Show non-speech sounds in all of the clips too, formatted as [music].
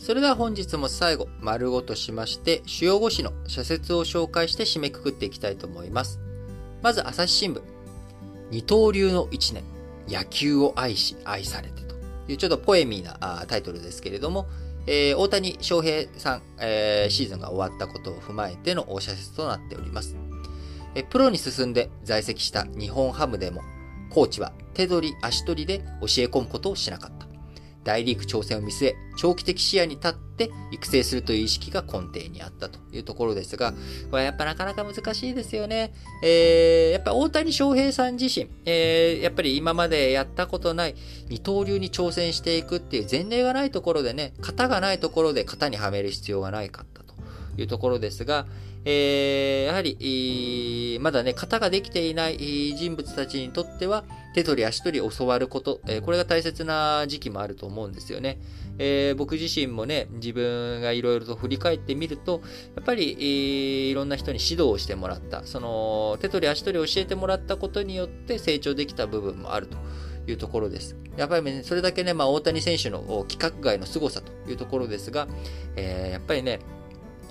それでは本日も最後、丸ごとしまして、主要語詞の社説を紹介して締めくくっていきたいと思います。まず、朝日新聞。二刀流の一年。野球を愛し、愛されてというちょっとポエミーなタイトルですけれども、えー、大谷翔平さん、えー、シーズンが終わったことを踏まえての社説となっております。えプロに進んで在籍した日本ハムでも、コーチは手取り足取りで教え込むことをしなかった。大リーグ挑戦を見据え、長期的視野に立って育成するという意識が根底にあったというところですが、これやっぱなかなか難しいですよね。えー、やっぱ大谷翔平さん自身、えー、やっぱり今までやったことない二刀流に挑戦していくっていう前例がないところでね、型がないところで型にはめる必要がないかったというところですが、えー、やはり、まだね、型ができていない人物たちにとっては、手取り足取り教わること、えー、これが大切な時期もあると思うんですよね。えー、僕自身もね、自分がいろいろと振り返ってみると、やっぱり、えー、いろんな人に指導をしてもらった、その、手取り足取り教えてもらったことによって成長できた部分もあると。いうところです。やっぱりね、それだけね、まあ、大谷選手の規格外の凄さというところですが、えー、やっぱりね、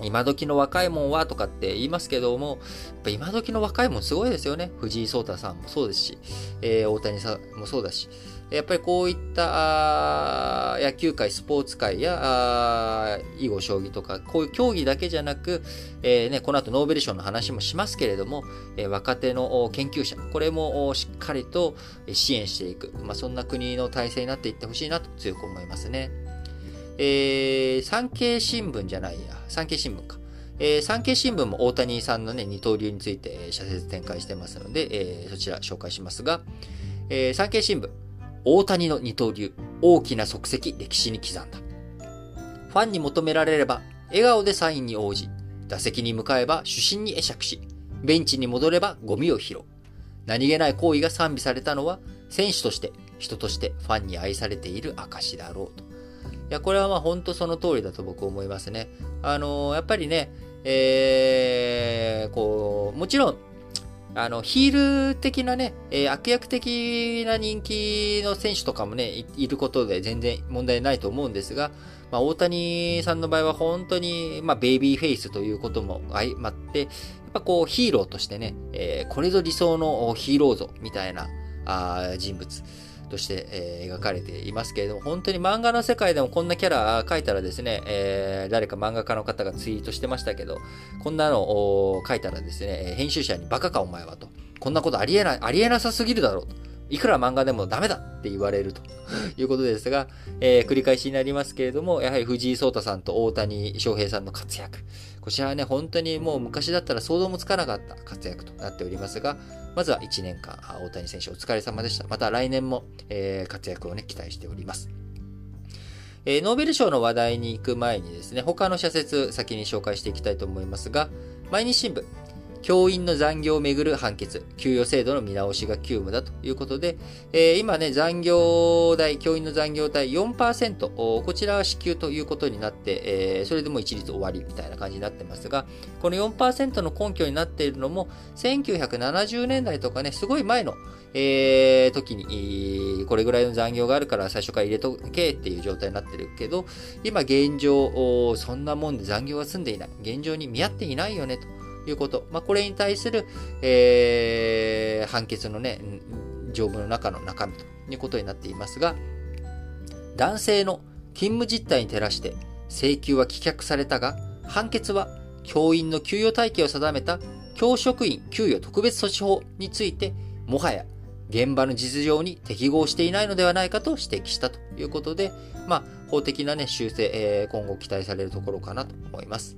今時の若いもんはとかって言いますけども、やっぱ今時の若いもんすごいですよね。藤井聡太さんもそうですし、えー、大谷さんもそうだし、やっぱりこういった野球界、スポーツ界や囲碁将棋とか、こういう競技だけじゃなく、えーね、この後ノーベル賞の話もしますけれども、えー、若手の研究者、これもしっかりと支援していく、まあ、そんな国の体制になっていってほしいなと強く思いますね。えー、産経新聞じゃないや、産経新聞か。えー、産経新聞も大谷さんのね、二刀流について、社説展開してますので、えー、そちら紹介しますが、えー、産経新聞、大谷の二刀流、大きな足跡、歴史に刻んだ。ファンに求められれば、笑顔でサインに応じ、打席に向かえば主審に会釈し、ベンチに戻ればゴミを拾う。何気ない行為が賛美されたのは、選手として、人としてファンに愛されている証だろうと。や、これはまあ本当その通りだと僕思いますね。あのー、やっぱりね、えー、こう、もちろん、あの、ヒール的なね、えー、悪役的な人気の選手とかもねい、いることで全然問題ないと思うんですが、まあ、大谷さんの場合は本当に、まあ、ベイビーフェイスということも相まって、やっぱこう、ヒーローとしてね、えー、これぞ理想のヒーロー像みたいなあ人物。として、えー、描かれていますけれども、本当に漫画の世界でもこんなキャラ描いたらですね、えー、誰か漫画家の方がツイートしてましたけど、こんなのを書いたらですね、編集者にバカかお前はと。こんなことありえない、ありえなさすぎるだろうと。いくら漫画でもダメだって言われると [laughs] いうことですが、えー、繰り返しになりますけれども、やはり藤井聡太さんと大谷翔平さんの活躍。こちらはね、本当にもう昔だったら想像もつかなかった活躍となっておりますが、まずは1年間、大谷選手お疲れ様でした。また来年も、えー、活躍をね、期待しております。えー、ノーベル賞の話題に行く前にですね、他の社説先に紹介していきたいと思いますが、毎日新聞、教員の残業をめぐる判決、給与制度の見直しが急務だということで、えー、今ね、残業代、教員の残業代4%、こちらは支給ということになって、えー、それでも一律終わりみたいな感じになってますが、この4%の根拠になっているのも、1970年代とかね、すごい前の、えー、時に、これぐらいの残業があるから最初から入れとけっていう状態になってるけど、今現状、そんなもんで残業は済んでいない。現状に見合っていないよねと。いうこと。まあ、これに対する、えー、判決のね、条文の中の中身ということになっていますが、男性の勤務実態に照らして請求は棄却されたが、判決は教員の給与体系を定めた教職員給与特別措置法について、もはや現場の実情に適合していないのではないかと指摘したということで、まあ、法的なね、修正、えー、今後期待されるところかなと思います。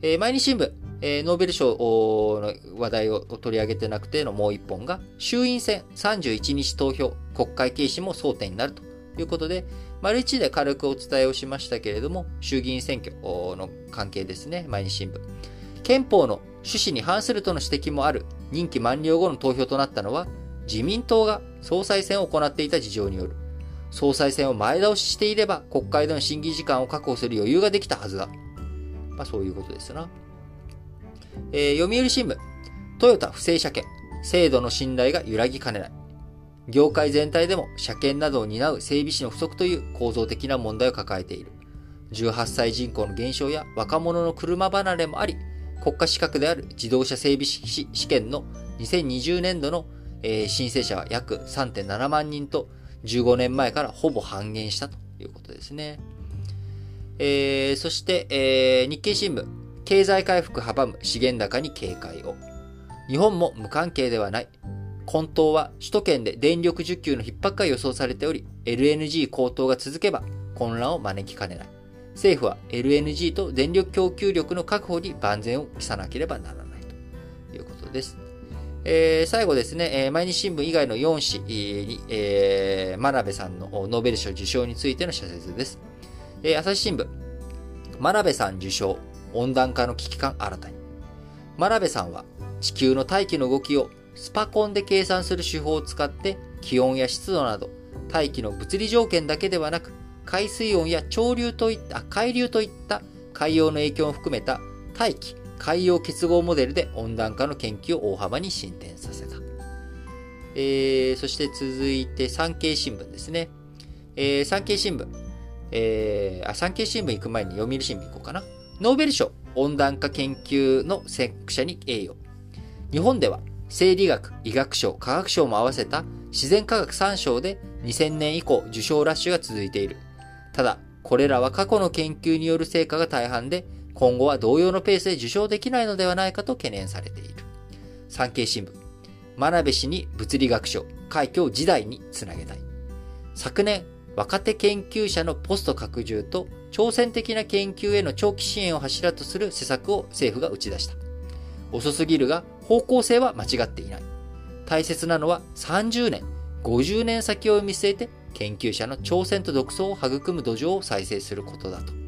えー、毎日新聞、えー、ノーベル賞の話題を取り上げてなくてのもう一本が、衆院選31日投票、国会軽視も争点になるということで、丸一で軽くお伝えをしましたけれども、衆議院選挙の関係ですね、毎日新聞。憲法の趣旨に反するとの指摘もある任期満了後の投票となったのは、自民党が総裁選を行っていた事情による。総裁選を前倒ししていれば、国会での審議時間を確保する余裕ができたはずだ。まあそういうことですな。えー、読売新聞、トヨタ不正車検、制度の信頼が揺らぎかねない。業界全体でも車検などを担う整備士の不足という構造的な問題を抱えている。18歳人口の減少や若者の車離れもあり、国家資格である自動車整備士試験の2020年度の、えー、申請者は約3.7万人と15年前からほぼ半減したということですね。えー、そして、えー、日経新聞、経済回復阻む資源高に警戒を。日本も無関係ではない。混沌は首都圏で電力需給の逼迫が予想されており、LNG 高騰が続けば混乱を招きかねない。政府は LNG と電力供給力の確保に万全を期さなければならないということです。えー、最後ですね、えー、毎日新聞以外の4紙に、えー、真鍋さんのノーベル賞受賞についての社説です。えー、朝日新聞、真鍋さん受賞、温暖化の危機感新たに。真鍋さんは地球の大気の動きをスパコンで計算する手法を使って気温や湿度など大気の物理条件だけではなく海水温や潮流といった海流といった海洋の影響を含めた大気海洋結合モデルで温暖化の研究を大幅に進展させた。えー、そして続いて産経新聞ですね。えー、産経新聞。えー、あ、産経新聞行く前に読売新聞行こうかな。ノーベル賞温暖化研究の先駆者に栄誉。日本では生理学、医学賞、科学賞も合わせた自然科学3賞で2000年以降受賞ラッシュが続いている。ただ、これらは過去の研究による成果が大半で、今後は同様のペースで受賞できないのではないかと懸念されている。産経新聞。真鍋氏に物理学賞、快挙を時代につなげたい。昨年、若手研究者のポスト拡充と挑戦的な研究への長期支援を柱とする施策を政府が打ち出した。遅すぎるが方向性は間違っていない。大切なのは30年、50年先を見据えて研究者の挑戦と独創を育む土壌を再生することだという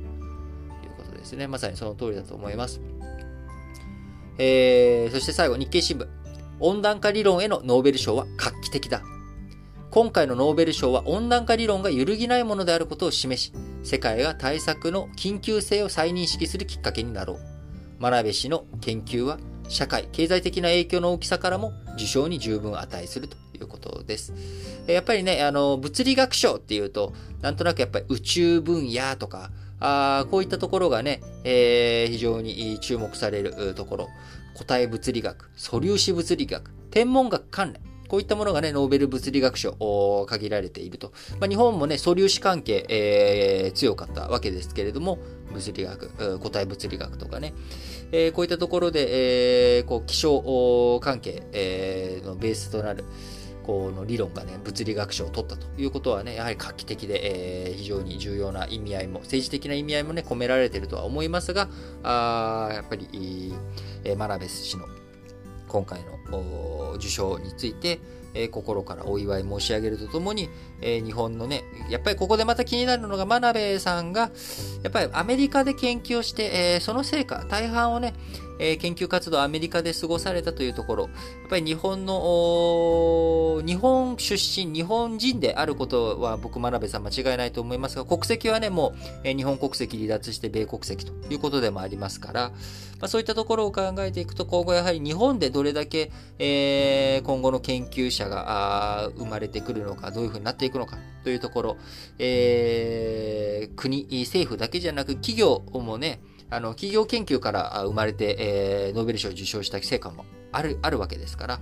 ことですね。まさにその通りだと思います。えー、そして最後、日経新聞。温暖化理論へのノーベル賞は画期的だ。今回のノーベル賞は温暖化理論が揺るぎないものであることを示し、世界が対策の緊急性を再認識するきっかけになろう。真鍋氏の研究は社会、経済的な影響の大きさからも受賞に十分値するということです。やっぱりね、あの、物理学賞っていうと、なんとなくやっぱり宇宙分野とか、あこういったところがね、えー、非常に注目されるところ。固体物理学、素粒子物理学、天文学関連。こういったものがね、ノーベル物理学賞限られていると。まあ、日本もね、素粒子関係、えー、強かったわけですけれども、物理学、固体物理学とかね、えー、こういったところで、えー、こう気象関係、えー、のベースとなる、この理論がね、物理学賞を取ったということはね、やはり画期的で、えー、非常に重要な意味合いも、政治的な意味合いもね、込められているとは思いますが、あやっぱり、えー、マラベス氏の今回の受賞について、え心からお祝い申し上げるとともに、え日本のね、やっぱりここでまた気になるのが、真鍋さんが、やっぱりアメリカで研究をして、えその成果、大半をね、え研究活動アメリカで過ごされたというところ、やっぱり日本の、日本出身、日本人であることは僕、真鍋さん間違いないと思いますが、国籍はね、もう、え日本国籍離脱して米国籍ということでもありますから、まあ、そういったところを考えていくと、今後やはり日本でどれだけ、え、今後の研究者が生まれてくるのか、どういうふうになっていくのかというところ、えー、国、政府だけじゃなく企業もね、あの、企業研究から生まれて、えー、ノーベル賞を受賞した成果もある、あるわけですから、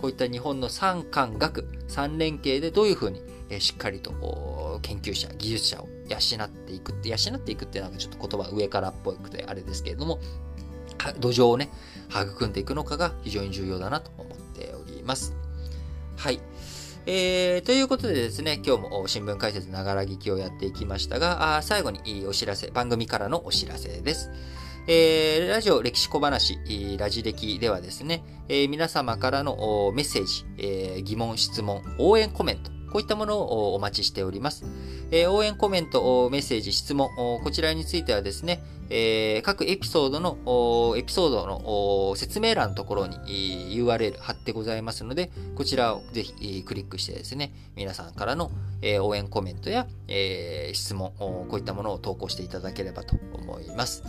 こういった日本の産官学、三連携でどういうふうに、えー、しっかりと研究者、技術者を養っていくって、養っていくってなんかちょっと言葉上からっぽくてあれですけれども、土壌をね、育んでいくのかが非常に重要だなと思っております。はい。えー、ということでですね、今日も新聞解説ながら聞きをやっていきましたが、あ最後にお知らせ、番組からのお知らせです。えー、ラジオ歴史小話、ラジ歴ではですね、えー、皆様からのメッセージ、えー、疑問、質問、応援コメント、こういったものをお待ちしております。え、応援コメント、メッセージ、質問、こちらについてはですね、え、各エピソードの、エピソードの説明欄のところに URL 貼ってございますので、こちらをぜひクリックしてですね、皆さんからの、応援コメントや、え、質問、こういったものを投稿していただければと思います。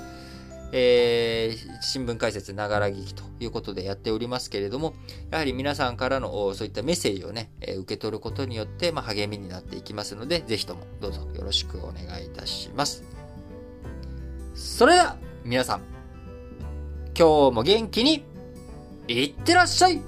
えー、新聞解説ながら聞きということでやっておりますけれども、やはり皆さんからのそういったメッセージをね、え受け取ることによって、まあ、励みになっていきますので、ぜひともどうぞよろしくお願いいたします。それでは、皆さん、今日も元気に、いってらっしゃい